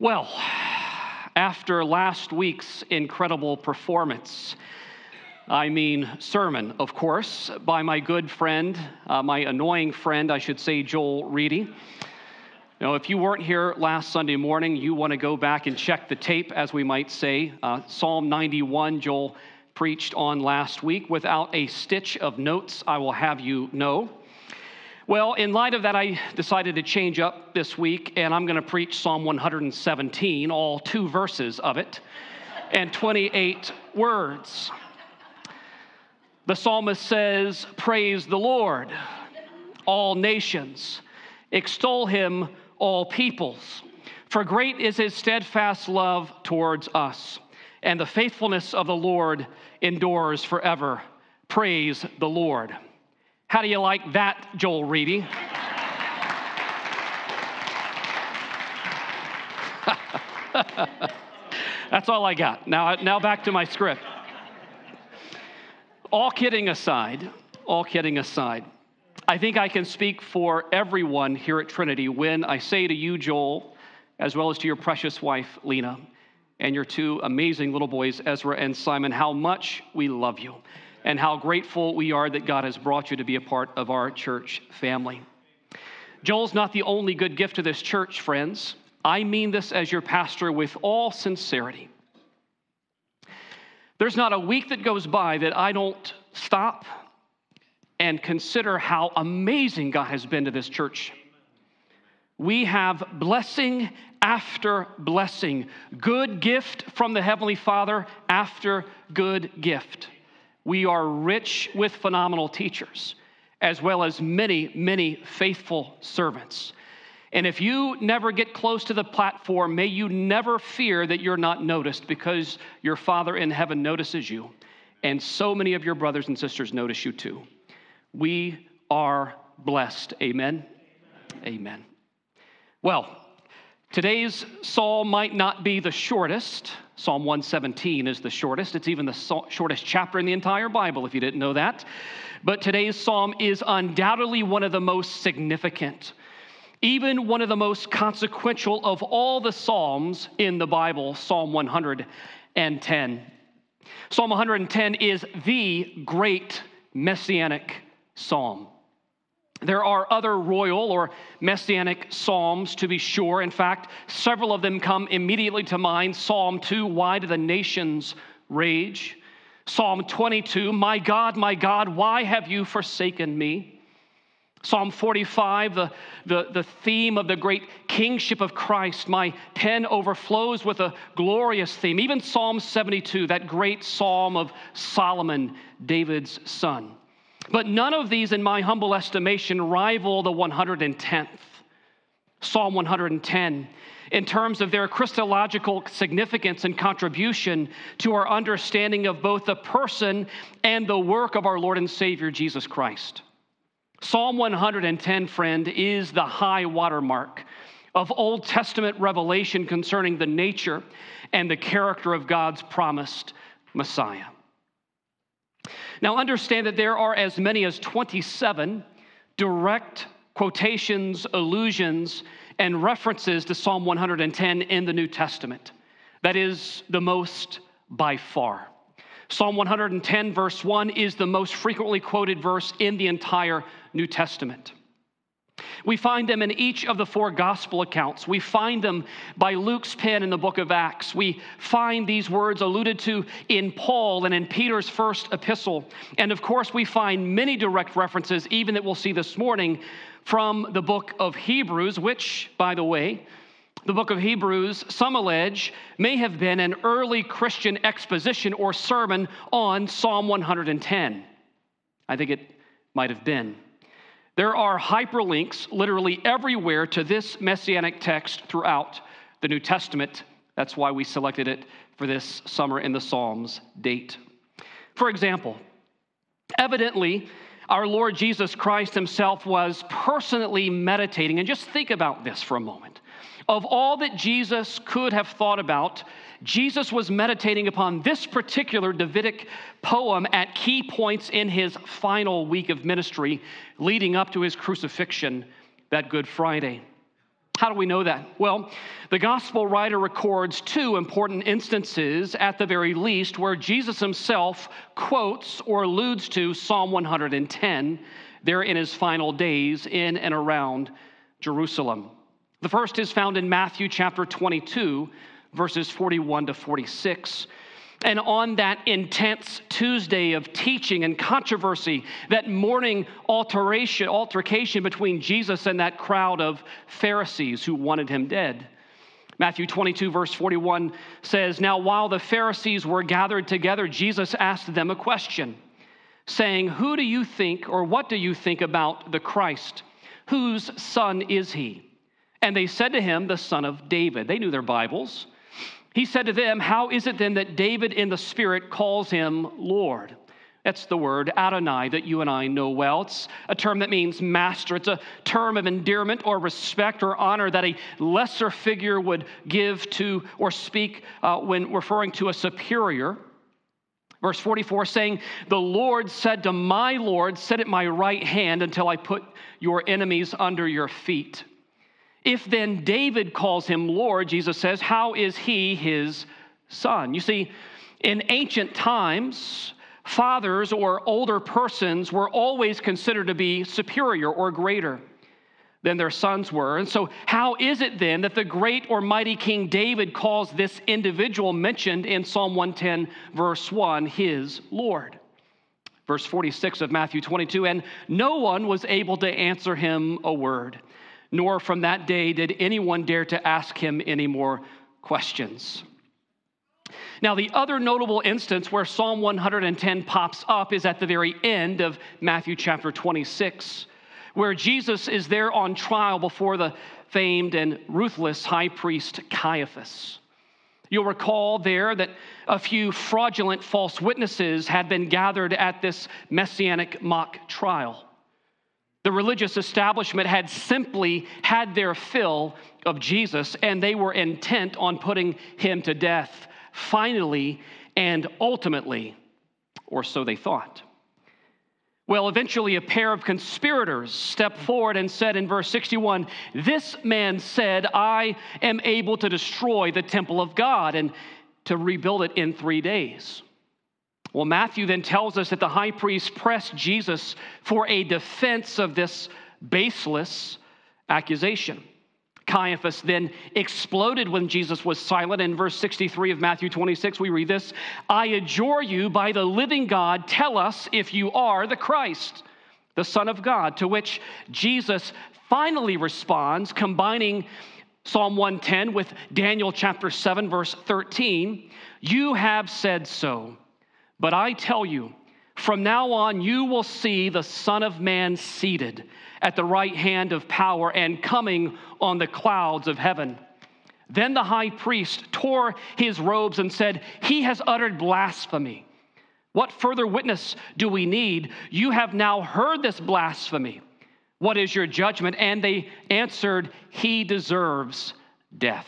Well, after last week's incredible performance, I mean, sermon, of course, by my good friend, uh, my annoying friend, I should say, Joel Reedy. Now, if you weren't here last Sunday morning, you want to go back and check the tape, as we might say. Uh, Psalm 91, Joel preached on last week without a stitch of notes, I will have you know. Well, in light of that, I decided to change up this week, and I'm going to preach Psalm 117, all two verses of it, and 28 words. The psalmist says, Praise the Lord, all nations, extol him, all peoples. For great is his steadfast love towards us, and the faithfulness of the Lord endures forever. Praise the Lord. How do you like that, Joel Reedy? That's all I got. Now, now back to my script. All kidding aside, all kidding aside, I think I can speak for everyone here at Trinity when I say to you, Joel, as well as to your precious wife, Lena, and your two amazing little boys, Ezra and Simon, how much we love you and how grateful we are that God has brought you to be a part of our church family. Joel's not the only good gift to this church, friends. I mean this as your pastor with all sincerity. There's not a week that goes by that I don't stop and consider how amazing God has been to this church. We have blessing after blessing, good gift from the Heavenly Father after good gift. We are rich with phenomenal teachers, as well as many, many faithful servants. And if you never get close to the platform, may you never fear that you're not noticed because your Father in heaven notices you. And so many of your brothers and sisters notice you too. We are blessed. Amen. Amen. Well, today's psalm might not be the shortest. Psalm 117 is the shortest. It's even the shortest chapter in the entire Bible, if you didn't know that. But today's psalm is undoubtedly one of the most significant, even one of the most consequential of all the psalms in the Bible, Psalm 110. Psalm 110 is the great messianic psalm. There are other royal or messianic psalms, to be sure. In fact, several of them come immediately to mind. Psalm 2, Why do the nations rage? Psalm 22, My God, my God, why have you forsaken me? Psalm 45, the, the, the theme of the great kingship of Christ. My pen overflows with a glorious theme. Even Psalm 72, that great psalm of Solomon, David's son. But none of these, in my humble estimation, rival the 110th, Psalm 110, in terms of their Christological significance and contribution to our understanding of both the person and the work of our Lord and Savior Jesus Christ. Psalm 110, friend, is the high watermark of Old Testament revelation concerning the nature and the character of God's promised Messiah. Now, understand that there are as many as 27 direct quotations, allusions, and references to Psalm 110 in the New Testament. That is the most by far. Psalm 110, verse 1, is the most frequently quoted verse in the entire New Testament. We find them in each of the four gospel accounts. We find them by Luke's pen in the book of Acts. We find these words alluded to in Paul and in Peter's first epistle. And of course, we find many direct references, even that we'll see this morning, from the book of Hebrews, which, by the way, the book of Hebrews, some allege, may have been an early Christian exposition or sermon on Psalm 110. I think it might have been. There are hyperlinks literally everywhere to this messianic text throughout the New Testament. That's why we selected it for this Summer in the Psalms date. For example, evidently, our Lord Jesus Christ himself was personally meditating, and just think about this for a moment. Of all that Jesus could have thought about, Jesus was meditating upon this particular Davidic poem at key points in his final week of ministry leading up to his crucifixion that Good Friday. How do we know that? Well, the gospel writer records two important instances, at the very least, where Jesus himself quotes or alludes to Psalm 110 there in his final days in and around Jerusalem. The first is found in Matthew chapter 22, verses 41 to 46. And on that intense Tuesday of teaching and controversy, that morning alteration, altercation between Jesus and that crowd of Pharisees who wanted him dead. Matthew 22, verse 41 says, Now while the Pharisees were gathered together, Jesus asked them a question, saying, Who do you think, or what do you think about the Christ? Whose son is he? And they said to him, The son of David. They knew their Bibles. He said to them, How is it then that David in the Spirit calls him Lord? That's the word Adonai that you and I know well. It's a term that means master. It's a term of endearment or respect or honor that a lesser figure would give to or speak uh, when referring to a superior. Verse 44 saying, The Lord said to my Lord, Sit at my right hand until I put your enemies under your feet. If then David calls him Lord, Jesus says, how is he his son? You see, in ancient times, fathers or older persons were always considered to be superior or greater than their sons were. And so, how is it then that the great or mighty King David calls this individual mentioned in Psalm 110, verse 1, his Lord? Verse 46 of Matthew 22, and no one was able to answer him a word nor from that day did anyone dare to ask him any more questions. Now, the other notable instance where Psalm 110 pops up is at the very end of Matthew chapter 26, where Jesus is there on trial before the famed and ruthless high priest Caiaphas. You'll recall there that a few fraudulent false witnesses had been gathered at this messianic mock trial. The religious establishment had simply had their fill of Jesus, and they were intent on putting him to death, finally and ultimately, or so they thought. Well, eventually, a pair of conspirators stepped forward and said in verse 61 This man said, I am able to destroy the temple of God and to rebuild it in three days. Well, Matthew then tells us that the high priest pressed Jesus for a defense of this baseless accusation. Caiaphas then exploded when Jesus was silent. In verse 63 of Matthew 26, we read this I adjure you by the living God, tell us if you are the Christ, the Son of God. To which Jesus finally responds, combining Psalm 110 with Daniel chapter 7, verse 13 You have said so. But I tell you, from now on, you will see the Son of Man seated at the right hand of power and coming on the clouds of heaven. Then the high priest tore his robes and said, He has uttered blasphemy. What further witness do we need? You have now heard this blasphemy. What is your judgment? And they answered, He deserves death.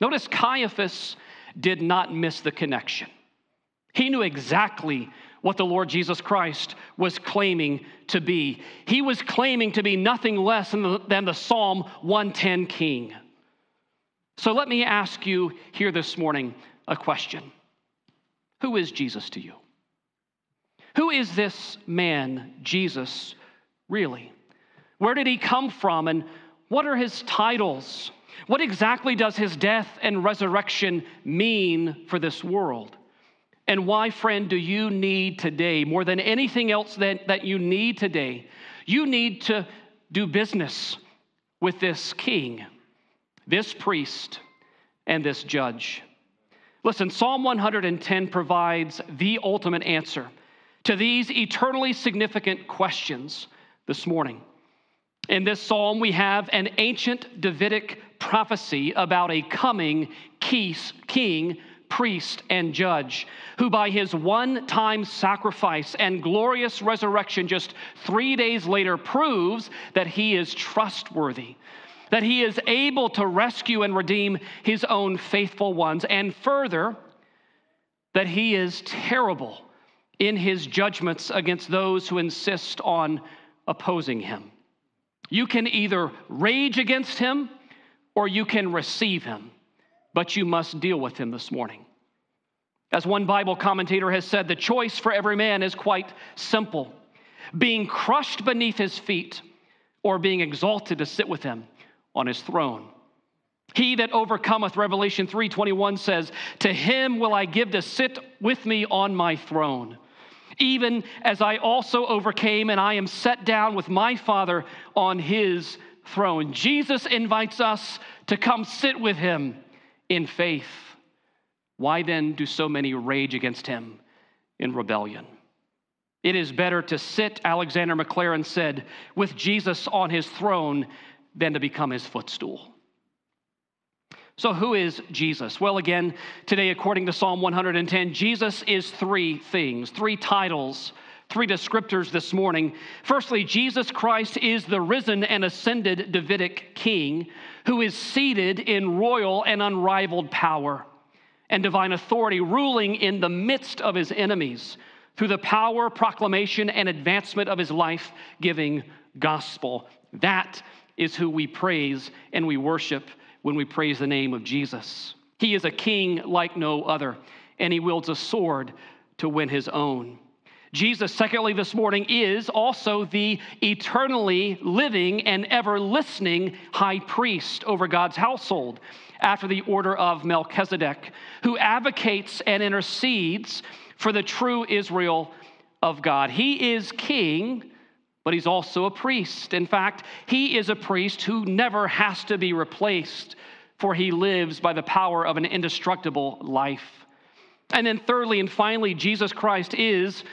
Notice Caiaphas did not miss the connection. He knew exactly what the Lord Jesus Christ was claiming to be. He was claiming to be nothing less than the, than the Psalm 110 king. So let me ask you here this morning a question Who is Jesus to you? Who is this man, Jesus, really? Where did he come from and what are his titles? What exactly does his death and resurrection mean for this world? And why, friend, do you need today, more than anything else that, that you need today? You need to do business with this king, this priest, and this judge. Listen, Psalm 110 provides the ultimate answer to these eternally significant questions this morning. In this psalm, we have an ancient Davidic prophecy about a coming king priest, and judge, who by his one time sacrifice and glorious resurrection just three days later proves that he is trustworthy, that he is able to rescue and redeem his own faithful ones, and further, that he is terrible in his judgments against those who insist on opposing him. You can either rage against him or you can receive him, but you must deal with him this morning. As one Bible commentator has said, the choice for every man is quite simple being crushed beneath his feet or being exalted to sit with him on his throne. He that overcometh, Revelation 3:21 says, To him will I give to sit with me on my throne, even as I also overcame, and I am set down with my Father on his throne. Jesus invites us to come sit with him in faith. Why then do so many rage against him in rebellion? It is better to sit, Alexander Maclaren said, with Jesus on his throne than to become his footstool. So, who is Jesus? Well, again, today, according to Psalm 110, Jesus is three things, three titles, three descriptors this morning. Firstly, Jesus Christ is the risen and ascended Davidic king who is seated in royal and unrivaled power and divine authority, ruling in the midst of his enemies through the power, proclamation, and advancement of his life giving gospel. That is who we praise and we worship when we praise the name of Jesus. He is a king like no other, and he wields a sword to win his own. Jesus, secondly, this morning is also the eternally living and ever listening high priest over God's household after the order of Melchizedek, who advocates and intercedes for the true Israel of God. He is king but he's also a priest. In fact, he is a priest who never has to be replaced, for he lives by the power of an indestructible life. And then, thirdly and finally, Jesus Christ is,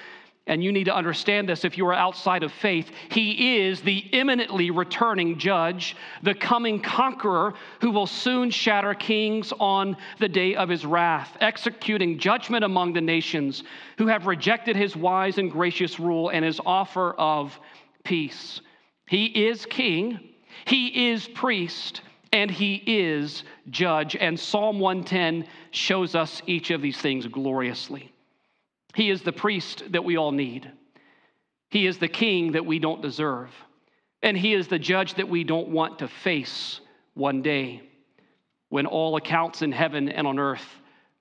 and you need to understand this if you are outside of faith, he is the imminently returning judge, the coming conqueror who will soon shatter kings on the day of his wrath, executing judgment among the nations who have rejected his wise and gracious rule and his offer of peace. He is king, he is priest, and he is judge. And Psalm 110 shows us each of these things gloriously. He is the priest that we all need, he is the king that we don't deserve, and he is the judge that we don't want to face one day when all accounts in heaven and on earth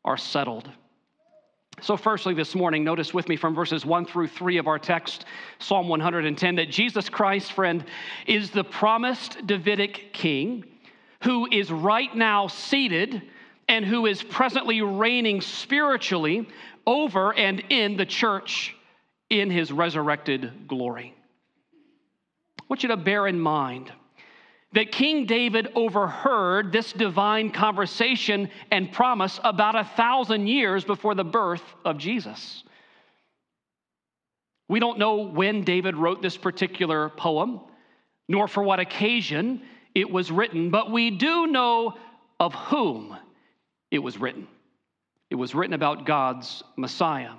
are settled. So, firstly, this morning, notice with me from verses 1 through 3 of our text, Psalm 110, that Jesus Christ, friend, is the promised Davidic king who is right now seated and who is presently reigning spiritually over and in the church in his resurrected glory. I want you to bear in mind that King David overheard this divine conversation and promise about a thousand years before the birth of Jesus. We don't know when David wrote this particular poem, nor for what occasion it was written, but we do know of whom it was written. It was written about God's Messiah.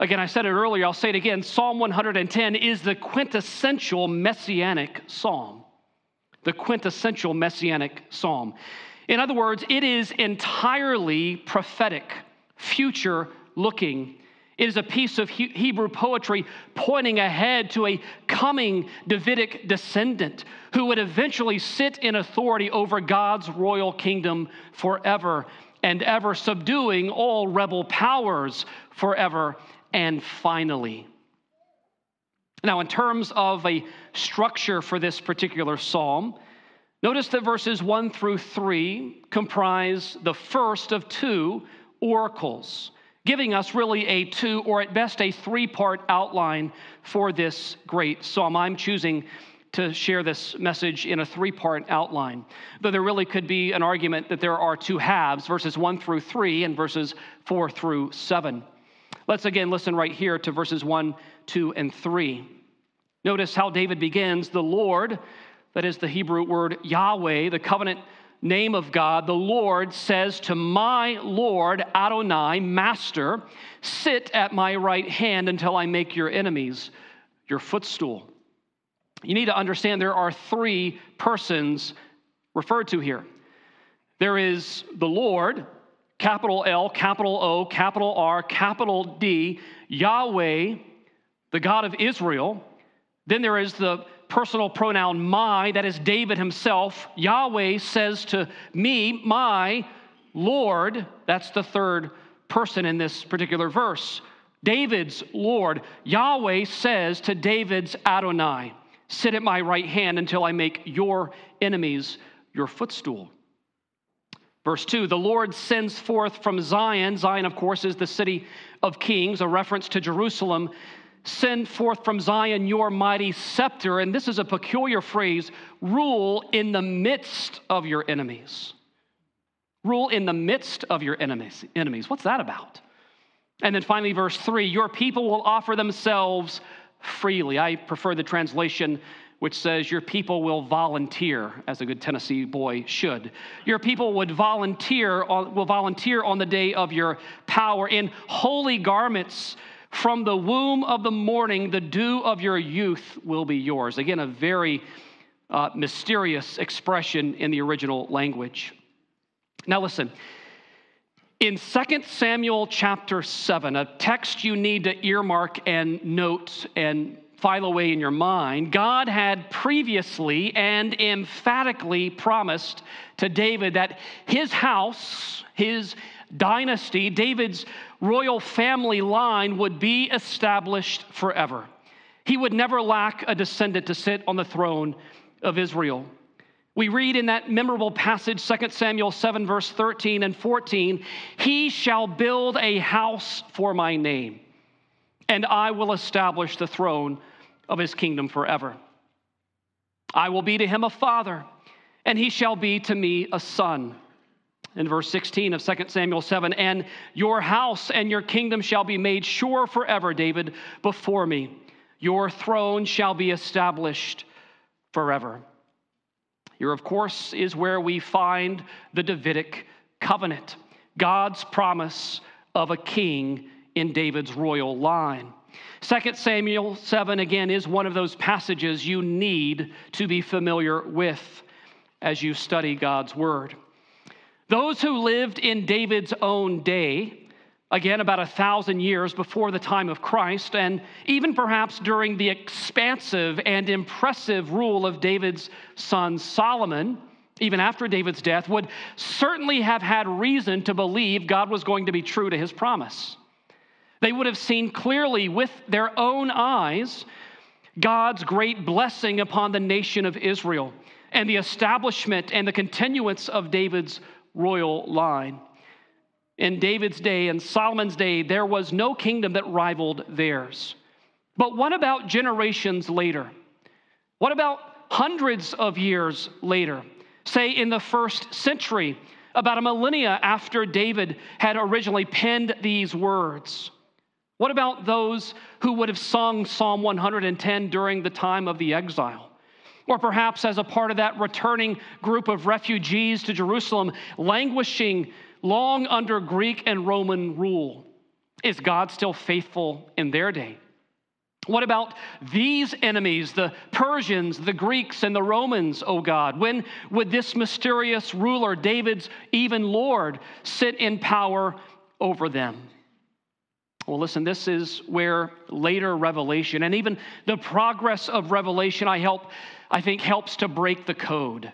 Again, I said it earlier, I'll say it again. Psalm 110 is the quintessential messianic psalm the quintessential messianic psalm. In other words, it is entirely prophetic, future looking. It is a piece of Hebrew poetry pointing ahead to a coming Davidic descendant who would eventually sit in authority over God's royal kingdom forever and ever, subduing all rebel powers forever and finally. Now, in terms of a structure for this particular psalm, notice that verses 1 through 3 comprise the first of two oracles, giving us really a two or at best a three part outline for this great psalm. I'm choosing to share this message in a three part outline, though there really could be an argument that there are two halves verses 1 through 3 and verses 4 through 7. Let's again listen right here to verses 1, 2, and 3. Notice how David begins the Lord, that is the Hebrew word Yahweh, the covenant name of God, the Lord says to my Lord Adonai, Master, sit at my right hand until I make your enemies your footstool. You need to understand there are three persons referred to here. There is the Lord, capital L, capital O, capital R, capital D, Yahweh, the God of Israel. Then there is the personal pronoun my, that is David himself. Yahweh says to me, my Lord, that's the third person in this particular verse. David's Lord, Yahweh says to David's Adonai, Sit at my right hand until I make your enemies your footstool. Verse 2 The Lord sends forth from Zion. Zion, of course, is the city of kings, a reference to Jerusalem. Send forth from Zion your mighty scepter. And this is a peculiar phrase rule in the midst of your enemies. Rule in the midst of your enemies. enemies. What's that about? And then finally, verse 3 Your people will offer themselves freely. I prefer the translation which says, Your people will volunteer, as a good Tennessee boy should. Your people would volunteer will volunteer on the day of your power in holy garments. From the womb of the morning, the dew of your youth will be yours. Again, a very uh, mysterious expression in the original language. Now, listen. In 2 Samuel chapter 7, a text you need to earmark and note and file away in your mind, God had previously and emphatically promised to David that his house, his dynasty, David's royal family line would be established forever. He would never lack a descendant to sit on the throne of Israel. We read in that memorable passage, 2 Samuel 7, verse 13 and 14, He shall build a house for my name, and I will establish the throne of his kingdom forever. I will be to him a father, and he shall be to me a son. In verse 16 of 2 Samuel 7, and your house and your kingdom shall be made sure forever, David, before me. Your throne shall be established forever. Here, of course, is where we find the Davidic covenant, God's promise of a king in David's royal line. 2 Samuel 7, again, is one of those passages you need to be familiar with as you study God's word. Those who lived in David's own day, again, about a thousand years before the time of Christ, and even perhaps during the expansive and impressive rule of David's son Solomon, even after David's death, would certainly have had reason to believe God was going to be true to his promise. They would have seen clearly with their own eyes God's great blessing upon the nation of Israel and the establishment and the continuance of David's royal line. In David's day and Solomon's day, there was no kingdom that rivaled theirs. But what about generations later? What about hundreds of years later? Say in the first century, about a millennia after David had originally penned these words. What about those who would have sung Psalm 110 during the time of the exile? Or perhaps as a part of that returning group of refugees to Jerusalem, languishing long under Greek and Roman rule. Is God still faithful in their day? What about these enemies, the Persians, the Greeks, and the Romans, O God? When would this mysterious ruler, David's even Lord, sit in power over them? Well, listen, this is where later revelation and even the progress of revelation, I help, I think, helps to break the code.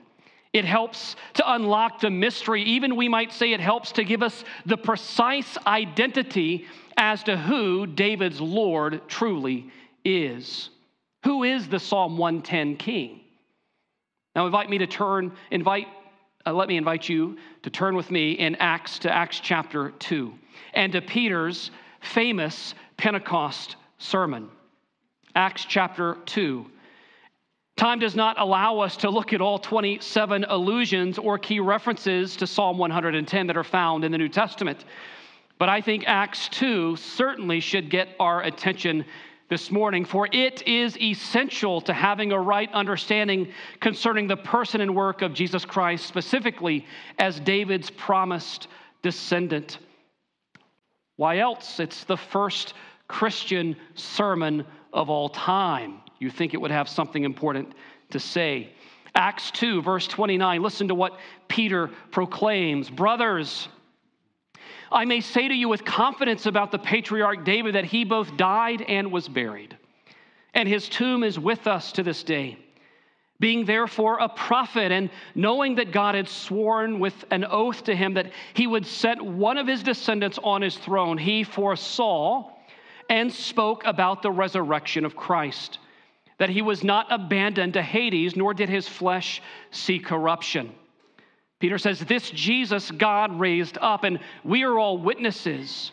It helps to unlock the mystery. Even we might say it helps to give us the precise identity as to who David's Lord truly is. Who is the Psalm 110 king? Now, invite me to turn, invite, uh, let me invite you to turn with me in Acts to Acts chapter 2 and to Peter's famous Pentecost sermon. Acts chapter 2. Time does not allow us to look at all 27 allusions or key references to Psalm 110 that are found in the New Testament. But I think Acts 2 certainly should get our attention this morning, for it is essential to having a right understanding concerning the person and work of Jesus Christ, specifically as David's promised descendant. Why else? It's the first Christian sermon of all time. You think it would have something important to say. Acts 2, verse 29, listen to what Peter proclaims Brothers, I may say to you with confidence about the patriarch David that he both died and was buried, and his tomb is with us to this day. Being therefore a prophet, and knowing that God had sworn with an oath to him that he would set one of his descendants on his throne, he foresaw and spoke about the resurrection of Christ, that he was not abandoned to Hades, nor did his flesh see corruption. Peter says, This Jesus God raised up, and we are all witnesses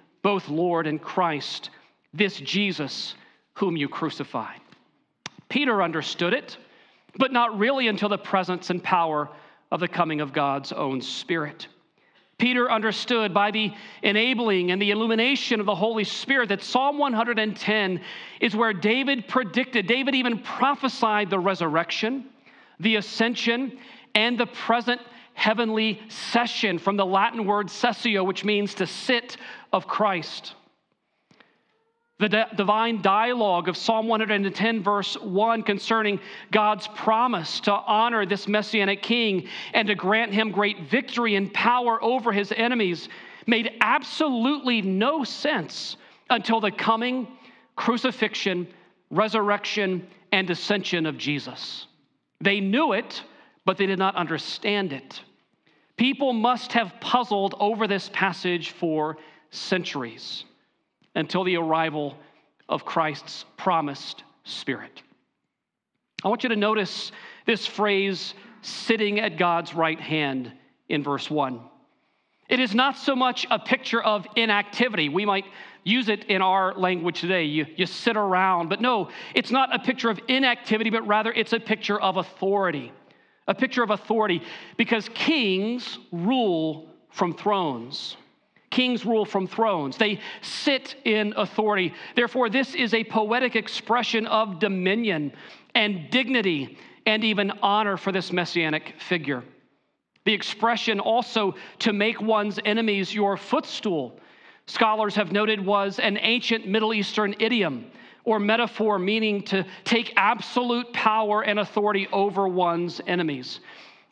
both Lord and Christ, this Jesus whom you crucified. Peter understood it, but not really until the presence and power of the coming of God's own Spirit. Peter understood by the enabling and the illumination of the Holy Spirit that Psalm 110 is where David predicted, David even prophesied the resurrection, the ascension, and the present heavenly session from the Latin word sessio, which means to sit of Christ. The de- divine dialogue of Psalm 110, verse 1, concerning God's promise to honor this messianic king and to grant him great victory and power over his enemies, made absolutely no sense until the coming crucifixion, resurrection, and ascension of Jesus. They knew it, but they did not understand it. People must have puzzled over this passage for centuries until the arrival of Christ's promised Spirit. I want you to notice this phrase, sitting at God's right hand, in verse 1. It is not so much a picture of inactivity. We might use it in our language today. You, you sit around, but no, it's not a picture of inactivity, but rather it's a picture of authority. A picture of authority because kings rule from thrones. Kings rule from thrones. They sit in authority. Therefore, this is a poetic expression of dominion and dignity and even honor for this messianic figure. The expression also to make one's enemies your footstool, scholars have noted, was an ancient Middle Eastern idiom or metaphor meaning to take absolute power and authority over one's enemies.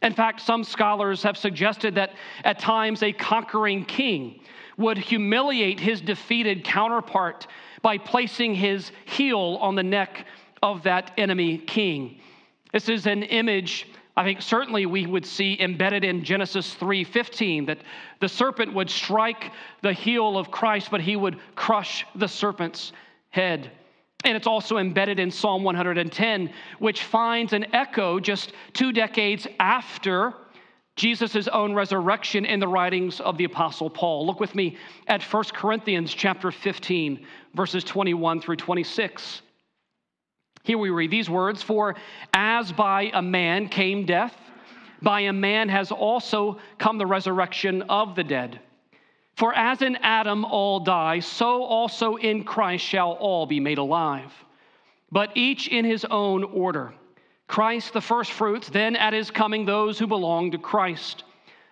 In fact, some scholars have suggested that at times a conquering king would humiliate his defeated counterpart by placing his heel on the neck of that enemy king. This is an image I think certainly we would see embedded in Genesis 3:15 that the serpent would strike the heel of Christ but he would crush the serpent's head. And it's also embedded in Psalm 110 which finds an echo just 2 decades after Jesus' own resurrection in the writings of the Apostle Paul. Look with me at 1 Corinthians chapter 15, verses 21 through 26. Here we read these words For as by a man came death, by a man has also come the resurrection of the dead. For as in Adam all die, so also in Christ shall all be made alive, but each in his own order. Christ the firstfruits, then at his coming, those who belong to Christ.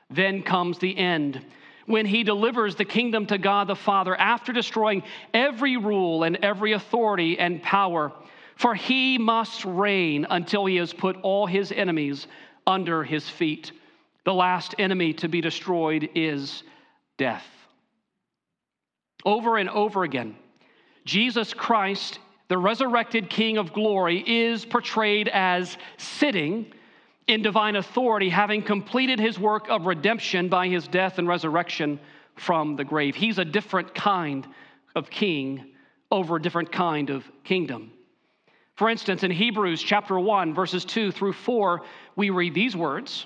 Then comes the end, when he delivers the kingdom to God the Father after destroying every rule and every authority and power. For he must reign until he has put all his enemies under his feet. The last enemy to be destroyed is death. Over and over again, Jesus Christ the resurrected King of glory is portrayed as sitting in divine authority, having completed his work of redemption by his death and resurrection from the grave. He's a different kind of king over a different kind of kingdom. For instance, in Hebrews chapter 1, verses 2 through 4, we read these words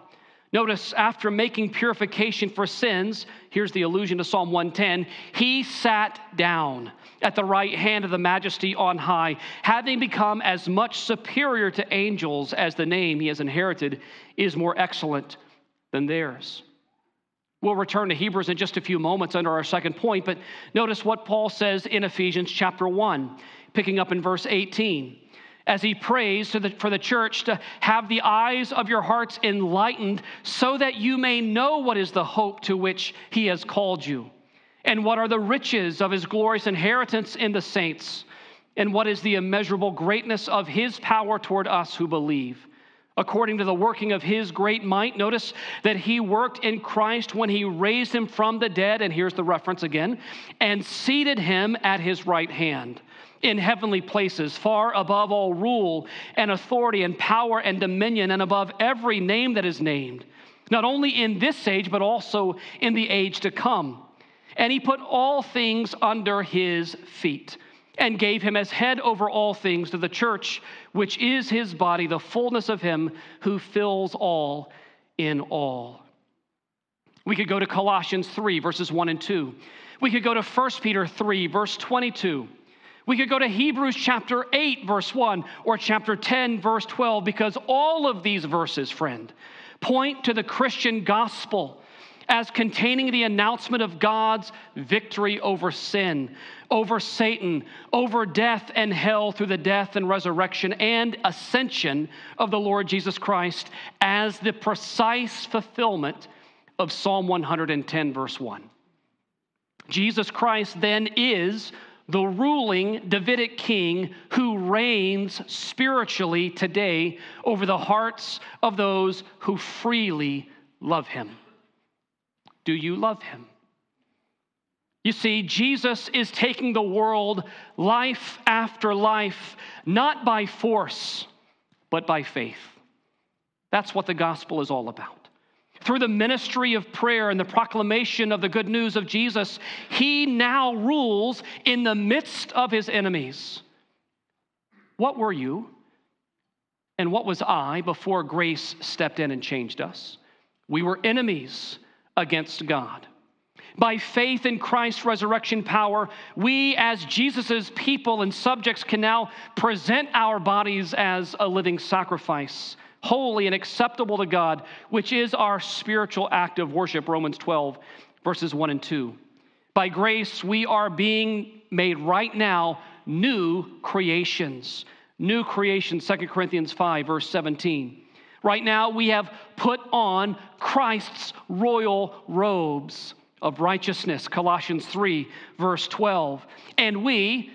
Notice, after making purification for sins, here's the allusion to Psalm 110, he sat down at the right hand of the majesty on high, having become as much superior to angels as the name he has inherited is more excellent than theirs. We'll return to Hebrews in just a few moments under our second point, but notice what Paul says in Ephesians chapter 1, picking up in verse 18 as he prays the, for the church to have the eyes of your hearts enlightened so that you may know what is the hope to which he has called you, and what are the riches of his glorious inheritance in the saints, and what is the immeasurable greatness of his power toward us who believe. According to the working of his great might, notice that he worked in Christ when he raised him from the dead, and here's the reference again, and seated him at his right hand in heavenly places, far above all rule and authority and power and dominion, and above every name that is named, not only in this age, but also in the age to come. And he put all things under his feet and gave him as head over all things to the church, which is his body, the fullness of him who fills all in all. We could go to Colossians 3, verses 1 and 2. We could go to 1 Peter 3, verse 22. We could go to Hebrews chapter 8, verse 1, or chapter 10, verse 12, because all of these verses, friend, point to the Christian gospel as containing the announcement of God's victory over sin, over Satan, over death and hell through the death and resurrection and ascension of the Lord Jesus Christ as the precise fulfillment of Psalm 110, verse 1. Jesus Christ then is the ruling Davidic king who reigns spiritually today over the hearts of those who freely love him. Do you love him? You see, Jesus is taking the world life after life, not by force, but by faith. That's what the gospel is all about. Through the ministry of prayer and the proclamation of the good news of Jesus, he now rules in the midst of his enemies. What were you and what was I before grace stepped in and changed us? We were enemies against God. By faith in Christ's resurrection power, we as Jesus' people and subjects can now present our bodies as a living sacrifice holy and acceptable to God, which is our spiritual act of worship, Romans 12, verses 1 and 2. By grace, we are being made right now new creations. New creations, 2 Corinthians 5, verse 17. Right now, we have put on Christ's royal robes of righteousness, Colossians 3, verse 12. And we,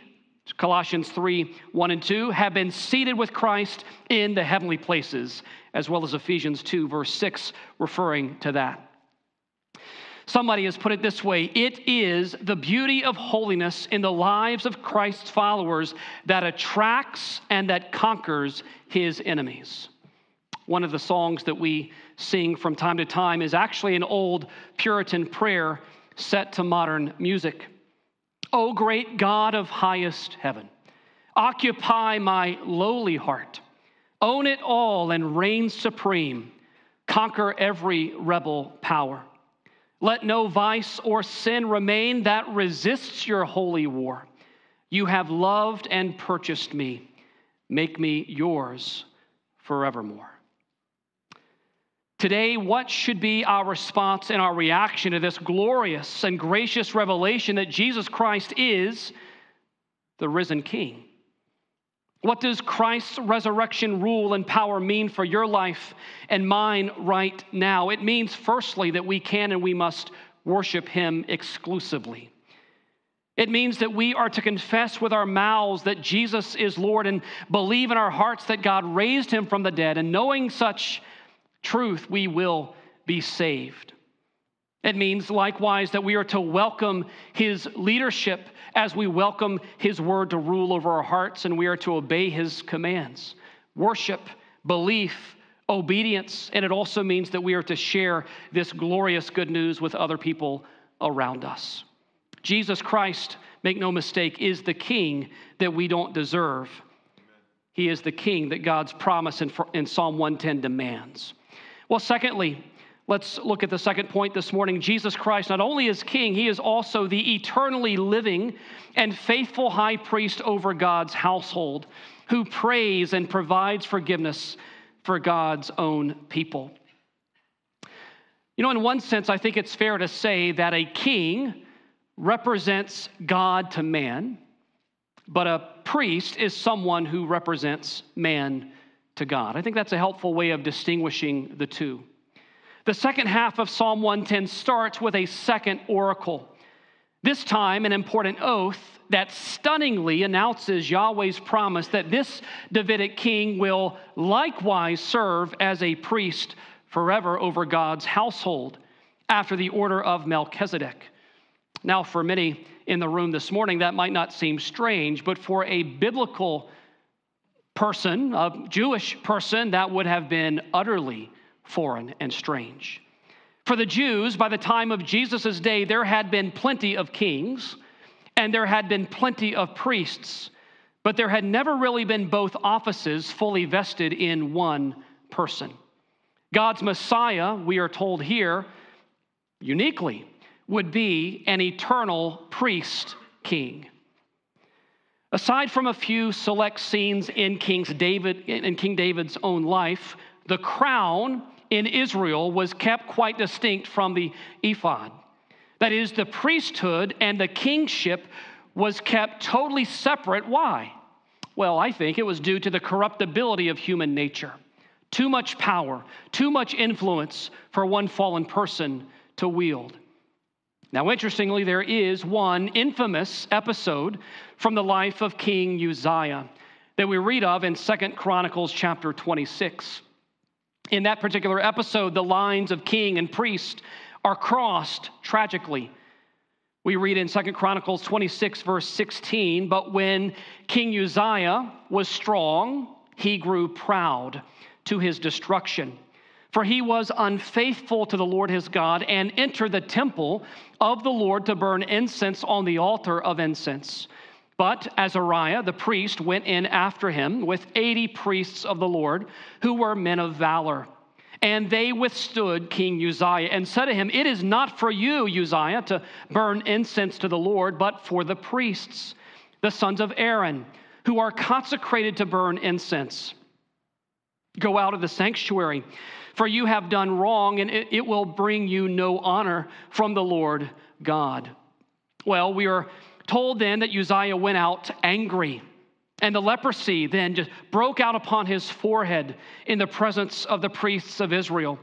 Colossians 3 1 and 2, have been seated with Christ in the heavenly places, as well as Ephesians 2, verse 6, referring to that. Somebody has put it this way it is the beauty of holiness in the lives of Christ's followers that attracts and that conquers his enemies. One of the songs that we sing from time to time is actually an old Puritan prayer set to modern music. O great God of highest heaven, occupy my lowly heart, own it all and reign supreme, conquer every rebel power. Let no vice or sin remain that resists your holy war. You have loved and purchased me. Make me yours forevermore. Today, what should be our response and our reaction to this glorious and gracious revelation that Jesus Christ is the risen King? What does Christ's resurrection rule and power mean for your life and mine right now? It means, firstly, that we can and we must worship Him exclusively. It means that we are to confess with our mouths that Jesus is Lord and believe in our hearts that God raised Him from the dead. And knowing such, truth, we will be saved. It means likewise that we are to welcome his leadership as we welcome his word to rule over our hearts and we are to obey his commands. Worship, belief, obedience, and it also means that we are to share this glorious good news with other people around us. Jesus Christ, make no mistake, is the king that we don't deserve. He is the king that God's promise in, Psalm 110 demands. Well, secondly, Let's look at the second point this morning. Jesus Christ not only is king, he is also the eternally living and faithful high priest over God's household who prays and provides forgiveness for God's own people. You know, in one sense, I think it's fair to say that a king represents God to man, but a priest is someone who represents man to God. I think that's a helpful way of distinguishing the two. The second half of Psalm 110 starts with a second oracle. This time, an important oath that stunningly announces Yahweh's promise that this Davidic king will likewise serve as a priest forever over God's household after the order of Melchizedek. Now, for many in the room this morning, that might not seem strange, but for a biblical person, a Jewish person, that would have been utterly foreign and strange. For the Jews, by the time of Jesus' day, there had been plenty of kings and there had been plenty of priests, but there had never really been both offices fully vested in one person. God's Messiah, we are told here, uniquely, would be an eternal priest king. Aside from a few select scenes in, King's David, in King David's own life, the crown in Israel was kept quite distinct from the ephod. That is, the priesthood and the kingship was kept totally separate. Why? Well, I think it was due to the corruptibility of human nature. Too much power, too much influence for one fallen person to wield. Now, interestingly, there is one infamous episode from the life of King Uzziah that we read of in Second Chronicles chapter 26. In that particular episode, the lines of king and priest are crossed tragically. We read in Second Chronicles 26, verse 16, but when King Uzziah was strong, he grew proud to his destruction. For he was unfaithful to the Lord his God and entered the temple of the Lord to burn incense on the altar of incense. But Azariah the priest went in after him with 80 priests of the Lord who were men of valor. And they withstood King Uzziah and said to him, It is not for you, Uzziah, to burn incense to the Lord, but for the priests, the sons of Aaron, who are consecrated to burn incense. Go out of the sanctuary, for you have done wrong, and it, it will bring you no honor from the Lord God. Well, we are told then that Uzziah went out angry. And the leprosy then just broke out upon his forehead in the presence of the priests of Israel.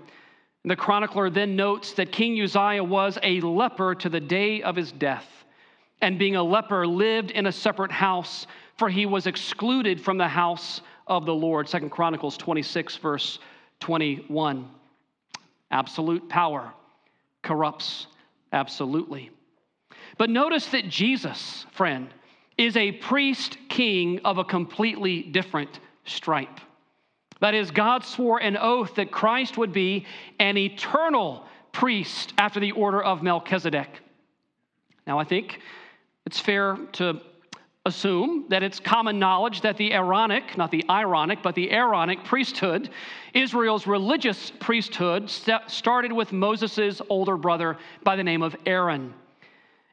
And the chronicler then notes that King Uzziah was a leper to the day of his death. And being a leper, lived in a separate house, for he was excluded from the house of the Lord. Second Chronicles 26, verse 21. Absolute power corrupts absolutely. But notice that Jesus, friend, is a priest king of a completely different stripe. That is, God swore an oath that Christ would be an eternal priest after the order of Melchizedek. Now, I think it's fair to assume that it's common knowledge that the Aaronic, not the ironic, but the Aaronic priesthood, Israel's religious priesthood, started with Moses' older brother by the name of Aaron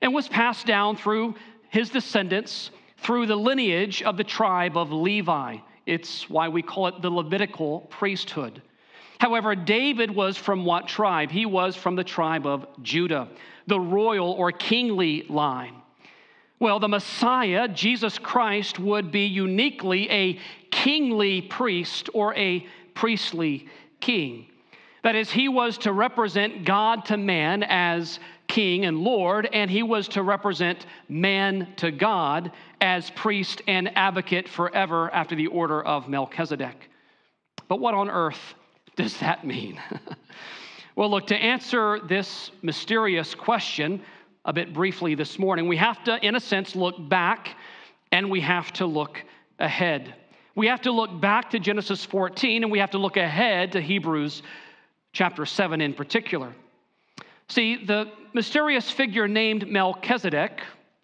and was passed down through his descendants through the lineage of the tribe of Levi. It's why we call it the Levitical priesthood. However, David was from what tribe? He was from the tribe of Judah, the royal or kingly line. Well, the Messiah, Jesus Christ, would be uniquely a kingly priest or a priestly king. That is, he was to represent God to man as king and Lord, and he was to represent man to God as priest and advocate forever after the order of Melchizedek. But what on earth does that mean? well, look, to answer this mysterious question a bit briefly this morning, we have to, in a sense, look back and we have to look ahead. We have to look back to Genesis 14 and we have to look ahead to Hebrews chapter 7 in particular. See, the mysterious figure named Melchizedek,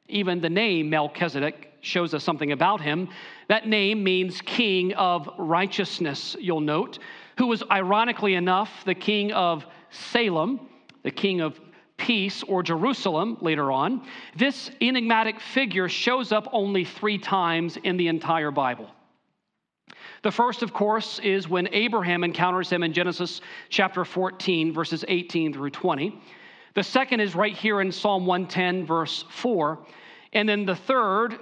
even the name Melchizedek shows us something about him. That name means king of righteousness, you'll note, who was ironically enough the king of Salem, the king of peace, or Jerusalem later on, this enigmatic figure shows up only three times in the entire Bible. The first, of course, is when Abraham encounters him in Genesis chapter 14, verses 18 through 20. The second is right here in Psalm 110, verse 4. And then the third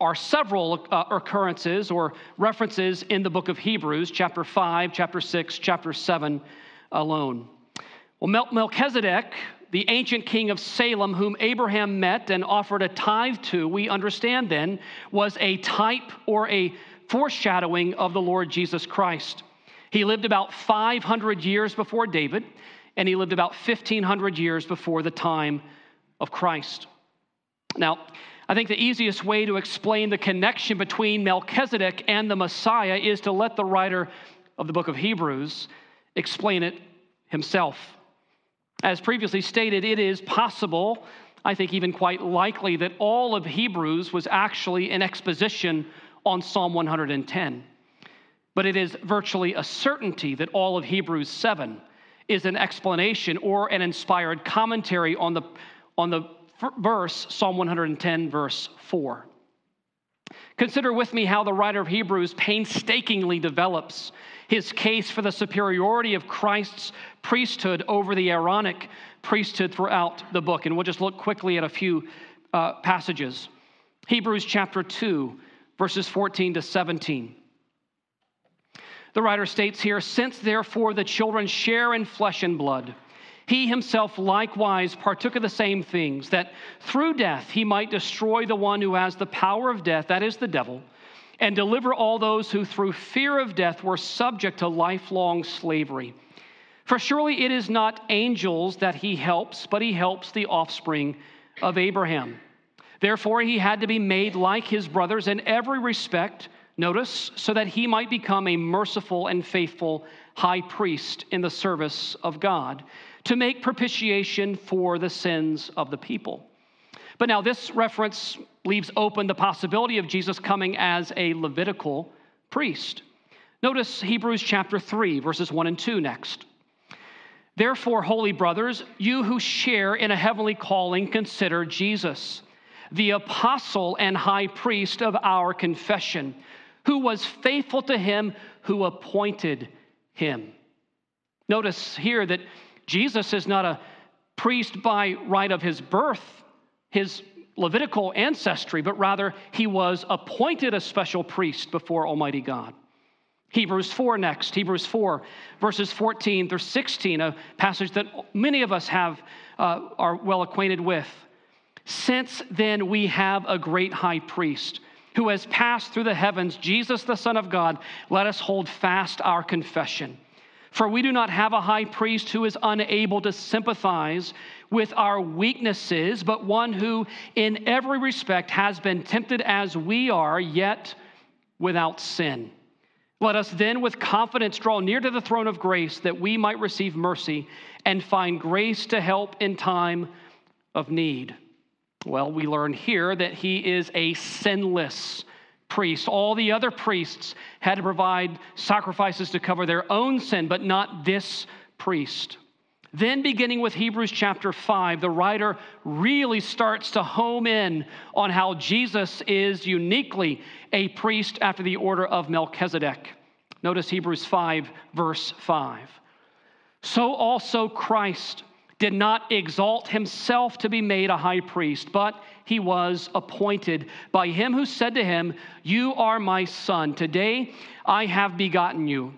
are several uh, occurrences or references in the book of Hebrews, chapter 5, chapter 6, chapter 7 alone. Well, Melchizedek, the ancient king of Salem, whom Abraham met and offered a tithe to, we understand then, was a type or a foreshadowing of the Lord Jesus Christ. He lived about 500 years before David, and he lived about 1,500 years before the time of Christ. Now, I think the easiest way to explain the connection between Melchizedek and the Messiah is to let the writer of the book of Hebrews explain it himself. As previously stated, it is possible, I think even quite likely, that all of Hebrews was actually an exposition on Psalm 110. But it is virtually a certainty that all of Hebrews 7 is an explanation or an inspired commentary on the, on the verse, Psalm 110, verse 4. Consider with me how the writer of Hebrews painstakingly develops his case for the superiority of Christ's priesthood over the Aaronic priesthood throughout the book. And we'll just look quickly at a few uh, passages. Hebrews chapter 2, verses 14 to 17. The writer states here Since therefore the children share in flesh and blood, he himself likewise partook of the same things, that through death he might destroy the one who has the power of death, that is the devil, and deliver all those who through fear of death were subject to lifelong slavery. For surely it is not angels that he helps, but he helps the offspring of Abraham. Therefore, he had to be made like his brothers in every respect, notice, so that he might become a merciful and faithful high priest in the service of God to make propitiation for the sins of the people. But now, this reference leaves open the possibility of Jesus coming as a Levitical priest. Notice Hebrews chapter 3, verses 1 and 2 next. Therefore, holy brothers, you who share in a heavenly calling, consider Jesus, the apostle and high priest of our confession, who was faithful to him who appointed him. Notice here that Jesus is not a priest by right of his birth, his Levitical ancestry, but rather he was appointed a special priest before Almighty God. Hebrews 4 next, Hebrews 4, verses 14 through 16, a passage that many of us have, uh, are well acquainted with. Since then we have a great high priest who has passed through the heavens, Jesus the Son of God, let us hold fast our confession. For we do not have a high priest who is unable to sympathize with our weaknesses, but one who, in every respect, has been tempted as we are, yet without sin. Let us then, with confidence, draw near to the throne of grace that we might receive mercy and find grace to help in time of need. Well, we learn here that he is a sinless priests. All the other priests had to provide sacrifices to cover their own sin, but not this priest. Then, beginning with Hebrews chapter 5, the writer really starts to home in on how Jesus is uniquely a priest after the order of Melchizedek. Notice Hebrews 5, verse 5. So also Christ did not exalt himself to be made a high priest, but he was appointed by him who said to him, You are my son. Today I have begotten you.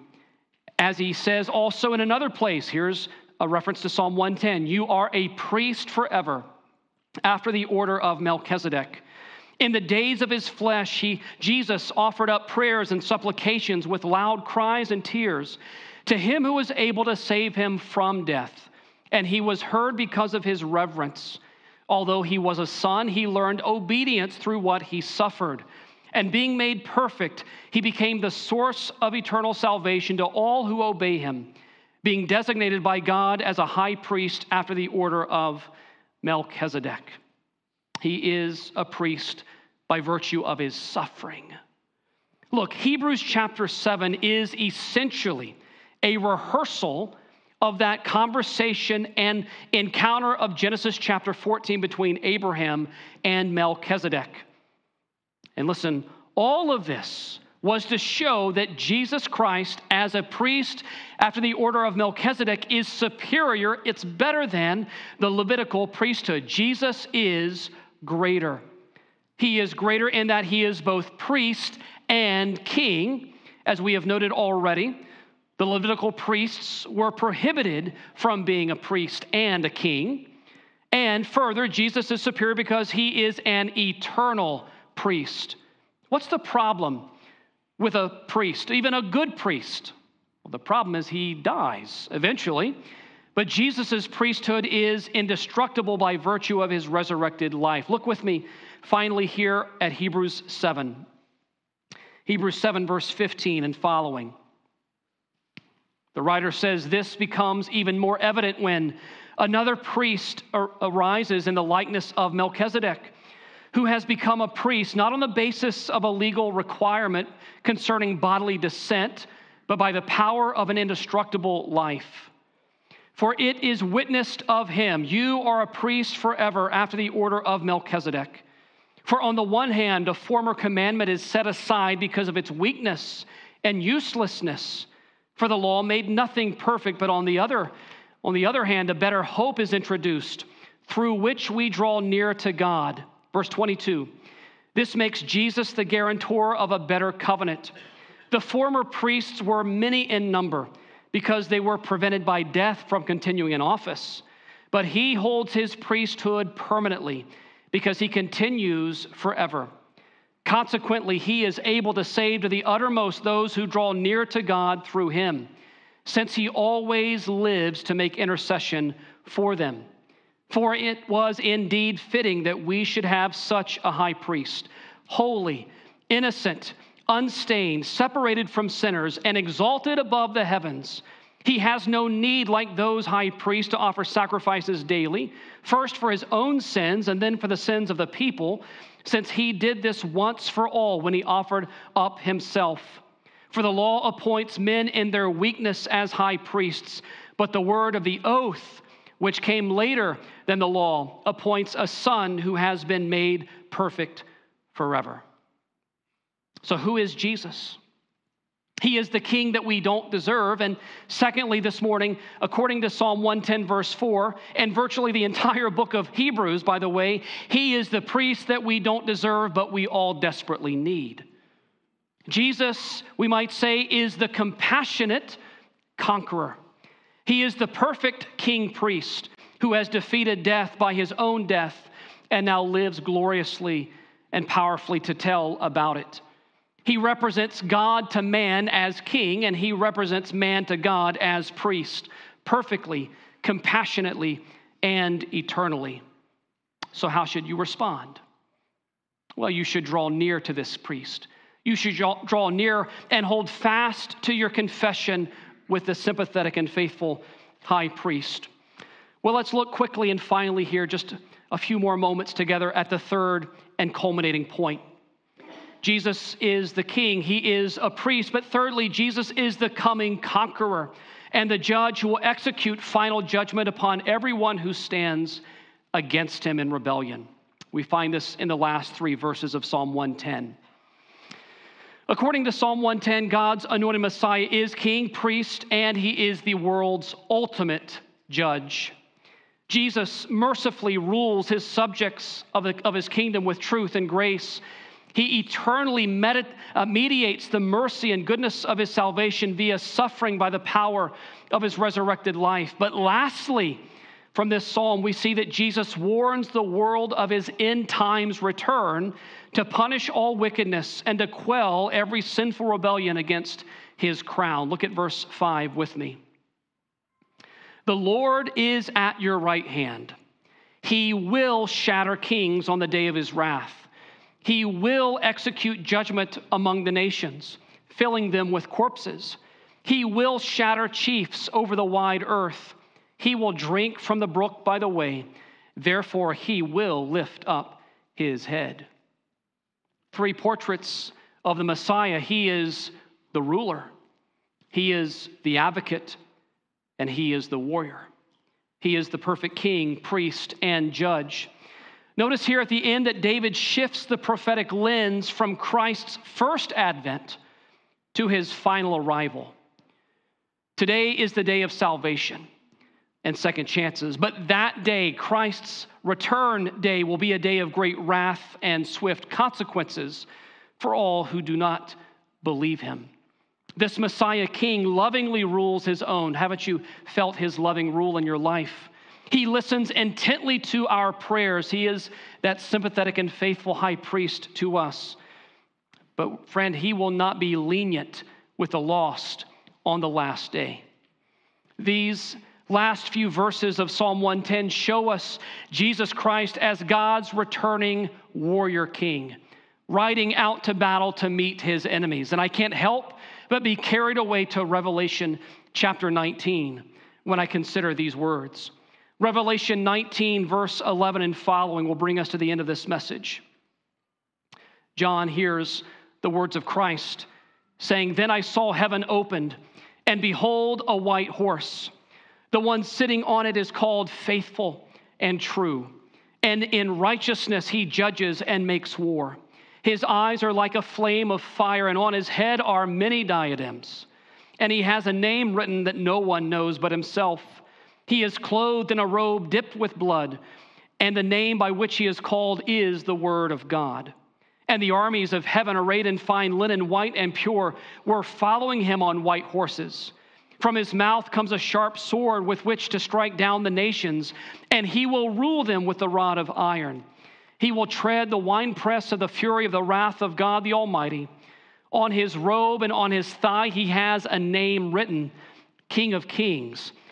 As he says also in another place, here's a reference to Psalm 110 You are a priest forever, after the order of Melchizedek. In the days of his flesh, he, Jesus offered up prayers and supplications with loud cries and tears to him who was able to save him from death. And he was heard because of his reverence. Although he was a son, he learned obedience through what he suffered. And being made perfect, he became the source of eternal salvation to all who obey him, being designated by God as a high priest after the order of Melchizedek. He is a priest by virtue of his suffering. Look, Hebrews chapter 7 is essentially a rehearsal of that conversation and encounter of Genesis chapter 14 between Abraham and Melchizedek. And listen, all of this was to show that Jesus Christ, as a priest after the order of Melchizedek, is superior, it's better than the Levitical priesthood. Jesus is greater. He is greater in that he is both priest and king, as we have noted already. The Levitical priests were prohibited from being a priest and a king. And further, Jesus is superior because he is an eternal priest. What's the problem with a priest, even a good priest? Well, the problem is he dies eventually. But Jesus' priesthood is indestructible by virtue of his resurrected life. Look with me finally here at Hebrews 7. Hebrews 7, verse 15 and following. The writer says this becomes even more evident when another priest arises in the likeness of Melchizedek, who has become a priest not on the basis of a legal requirement concerning bodily descent, but by the power of an indestructible life. For it is witnessed of him, you are a priest forever after the order of Melchizedek. For on the one hand, a former commandment is set aside because of its weakness and uselessness for the law made nothing perfect, but on the other, on the other hand, a better hope is introduced through which we draw near to God. Verse 22. This makes Jesus the guarantor of a better covenant. The former priests were many in number because they were prevented by death from continuing in office. But he holds his priesthood permanently because he continues forever. Consequently, he is able to save to the uttermost those who draw near to God through him, since he always lives to make intercession for them. For it was indeed fitting that we should have such a high priest, holy, innocent, unstained, separated from sinners, and exalted above the heavens. He has no need, like those high priests, to offer sacrifices daily, first for his own sins and then for the sins of the people since he did this once for all when he offered up himself. For the law appoints men in their weakness as high priests, but the word of the oath, which came later than the law, appoints a son who has been made perfect forever. So, who is Jesus? He is the king that we don't deserve. And secondly, this morning, according to Psalm 110, verse 4, and virtually the entire book of Hebrews, by the way, he is the priest that we don't deserve, but we all desperately need. Jesus, we might say, is the compassionate conqueror. He is the perfect king priest who has defeated death by his own death and now lives gloriously and powerfully to tell about it. He represents God to man as king, and he represents man to God as priest, perfectly, compassionately, and eternally. So, how should you respond? Well, you should draw near to this priest. You should draw near and hold fast to your confession with the sympathetic and faithful high priest. Well, let's look quickly and finally here, just a few more moments together, at the third and culminating point. Jesus is the king, he is a priest. But thirdly, Jesus is the coming conqueror and the judge who will execute final judgment upon everyone who stands against him in rebellion. We find this in the last three verses of Psalm 110. According to Psalm 110, God's anointed Messiah is king, priest, and he is the world's ultimate judge. Jesus mercifully rules his subjects of, the, of his kingdom with truth and grace he eternally medit- uh, mediates the mercy and goodness of his salvation via suffering by the power of his resurrected life. But lastly, from this psalm, we see that Jesus warns the world of his end times return to punish all wickedness and to quell every sinful rebellion against his crown. Look at verse 5 with me. The Lord is at your right hand, he will shatter kings on the day of his wrath. He will execute judgment among the nations, filling them with corpses. He will shatter chiefs over the wide earth. He will drink from the brook by the way. Therefore, he will lift up his head. Three portraits of the Messiah. He is the ruler, he is the advocate, and he is the warrior. He is the perfect king, priest, and judge. Notice here at the end that David shifts the prophetic lens from Christ's first advent to his final arrival. Today is the day of salvation and second chances. But that day, Christ's return day, will be a day of great wrath and swift consequences for all who do not believe him. This Messiah King lovingly rules his own. Haven't you felt his loving rule in your life? He listens intently to our prayers. He is that sympathetic and faithful high priest to us. But, friend, he will not be lenient with the lost on the last day. These last few verses of Psalm 110 show us Jesus Christ as God's returning warrior king, riding out to battle to meet his enemies. And I can't help but be carried away to Revelation chapter 19 when I consider these words. Revelation 19, verse 11 and following will bring us to the end of this message. John hears the words of Christ saying, Then I saw heaven opened, and behold, a white horse. The one sitting on it is called faithful and true. And in righteousness he judges and makes war. His eyes are like a flame of fire, and on his head are many diadems. And he has a name written that no one knows but himself. He is clothed in a robe dipped with blood, and the name by which he is called is the Word of God. And the armies of heaven, arrayed in fine linen, white and pure, were following him on white horses. From his mouth comes a sharp sword with which to strike down the nations, and he will rule them with the rod of iron. He will tread the winepress of the fury of the wrath of God the Almighty. On his robe and on his thigh he has a name written King of Kings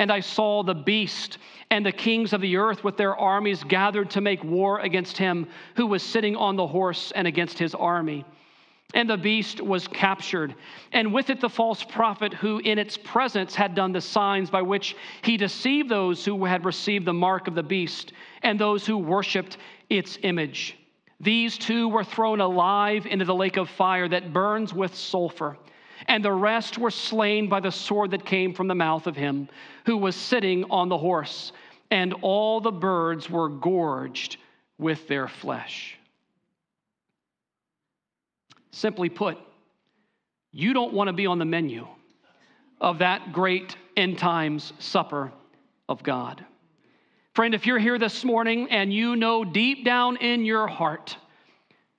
And I saw the beast and the kings of the earth with their armies gathered to make war against him who was sitting on the horse and against his army. And the beast was captured, and with it the false prophet who in its presence had done the signs by which he deceived those who had received the mark of the beast and those who worshiped its image. These two were thrown alive into the lake of fire that burns with sulfur, and the rest were slain by the sword that came from the mouth of him who was sitting on the horse, and all the birds were gorged with their flesh. Simply put, you don't want to be on the menu of that great end times supper of God. Friend, if you're here this morning and you know deep down in your heart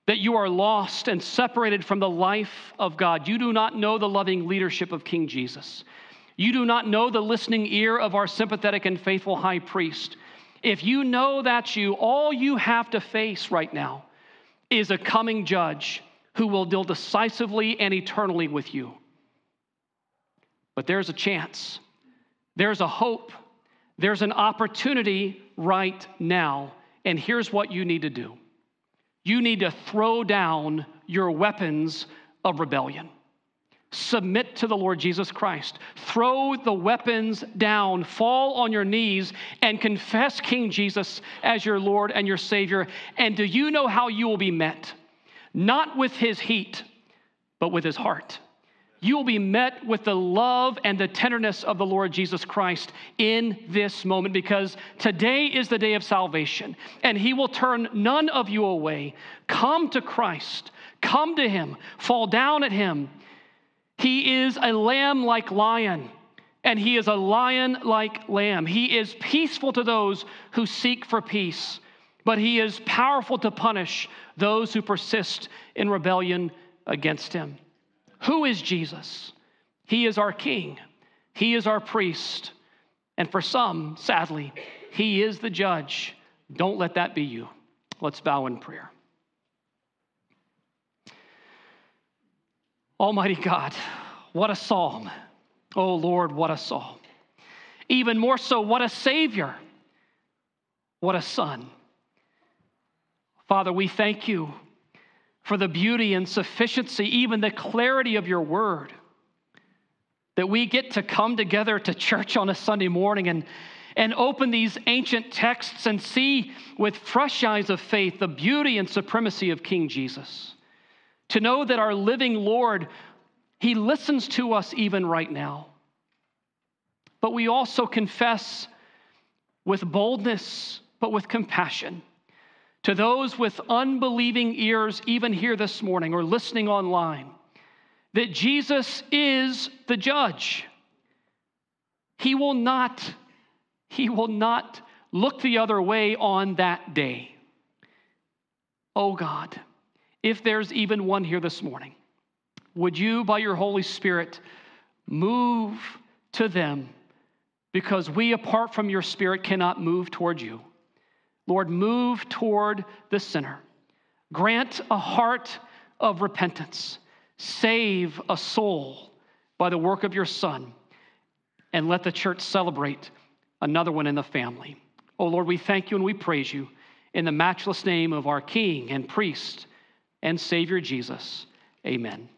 that you are lost and separated from the life of God, you do not know the loving leadership of King Jesus. You do not know the listening ear of our sympathetic and faithful high priest. If you know that's you, all you have to face right now is a coming judge who will deal decisively and eternally with you. But there's a chance, there's a hope, there's an opportunity right now. And here's what you need to do you need to throw down your weapons of rebellion. Submit to the Lord Jesus Christ. Throw the weapons down, fall on your knees, and confess King Jesus as your Lord and your Savior. And do you know how you will be met? not with his heat, but with his heart. You will be met with the love and the tenderness of the Lord Jesus Christ in this moment because today is the day of salvation and he will turn none of you away. Come to Christ, come to him, fall down at him. He is a lamb like lion and he is a lion like lamb. He is peaceful to those who seek for peace but he is powerful to punish those who persist in rebellion against him. Who is Jesus? He is our king, he is our priest, and for some, sadly, he is the judge. Don't let that be you. Let's bow in prayer. Almighty God, what a psalm. Oh Lord, what a psalm. Even more so, what a Savior. What a Son. Father, we thank you for the beauty and sufficiency, even the clarity of your word. That we get to come together to church on a Sunday morning and, and open these ancient texts and see with fresh eyes of faith the beauty and supremacy of King Jesus. To know that our living Lord, He listens to us even right now. But we also confess with boldness, but with compassion to those with unbelieving ears, even here this morning or listening online, that Jesus is the judge. He will not, he will not look the other way on that day. Oh God, if there's even one here this morning, would you, by your Holy Spirit, move to them because we, apart from your Spirit, cannot move toward you? Lord, move toward the sinner. Grant a heart of repentance. Save a soul by the work of your Son. And let the church celebrate another one in the family. Oh Lord, we thank you and we praise you in the matchless name of our King and priest and Savior Jesus. Amen.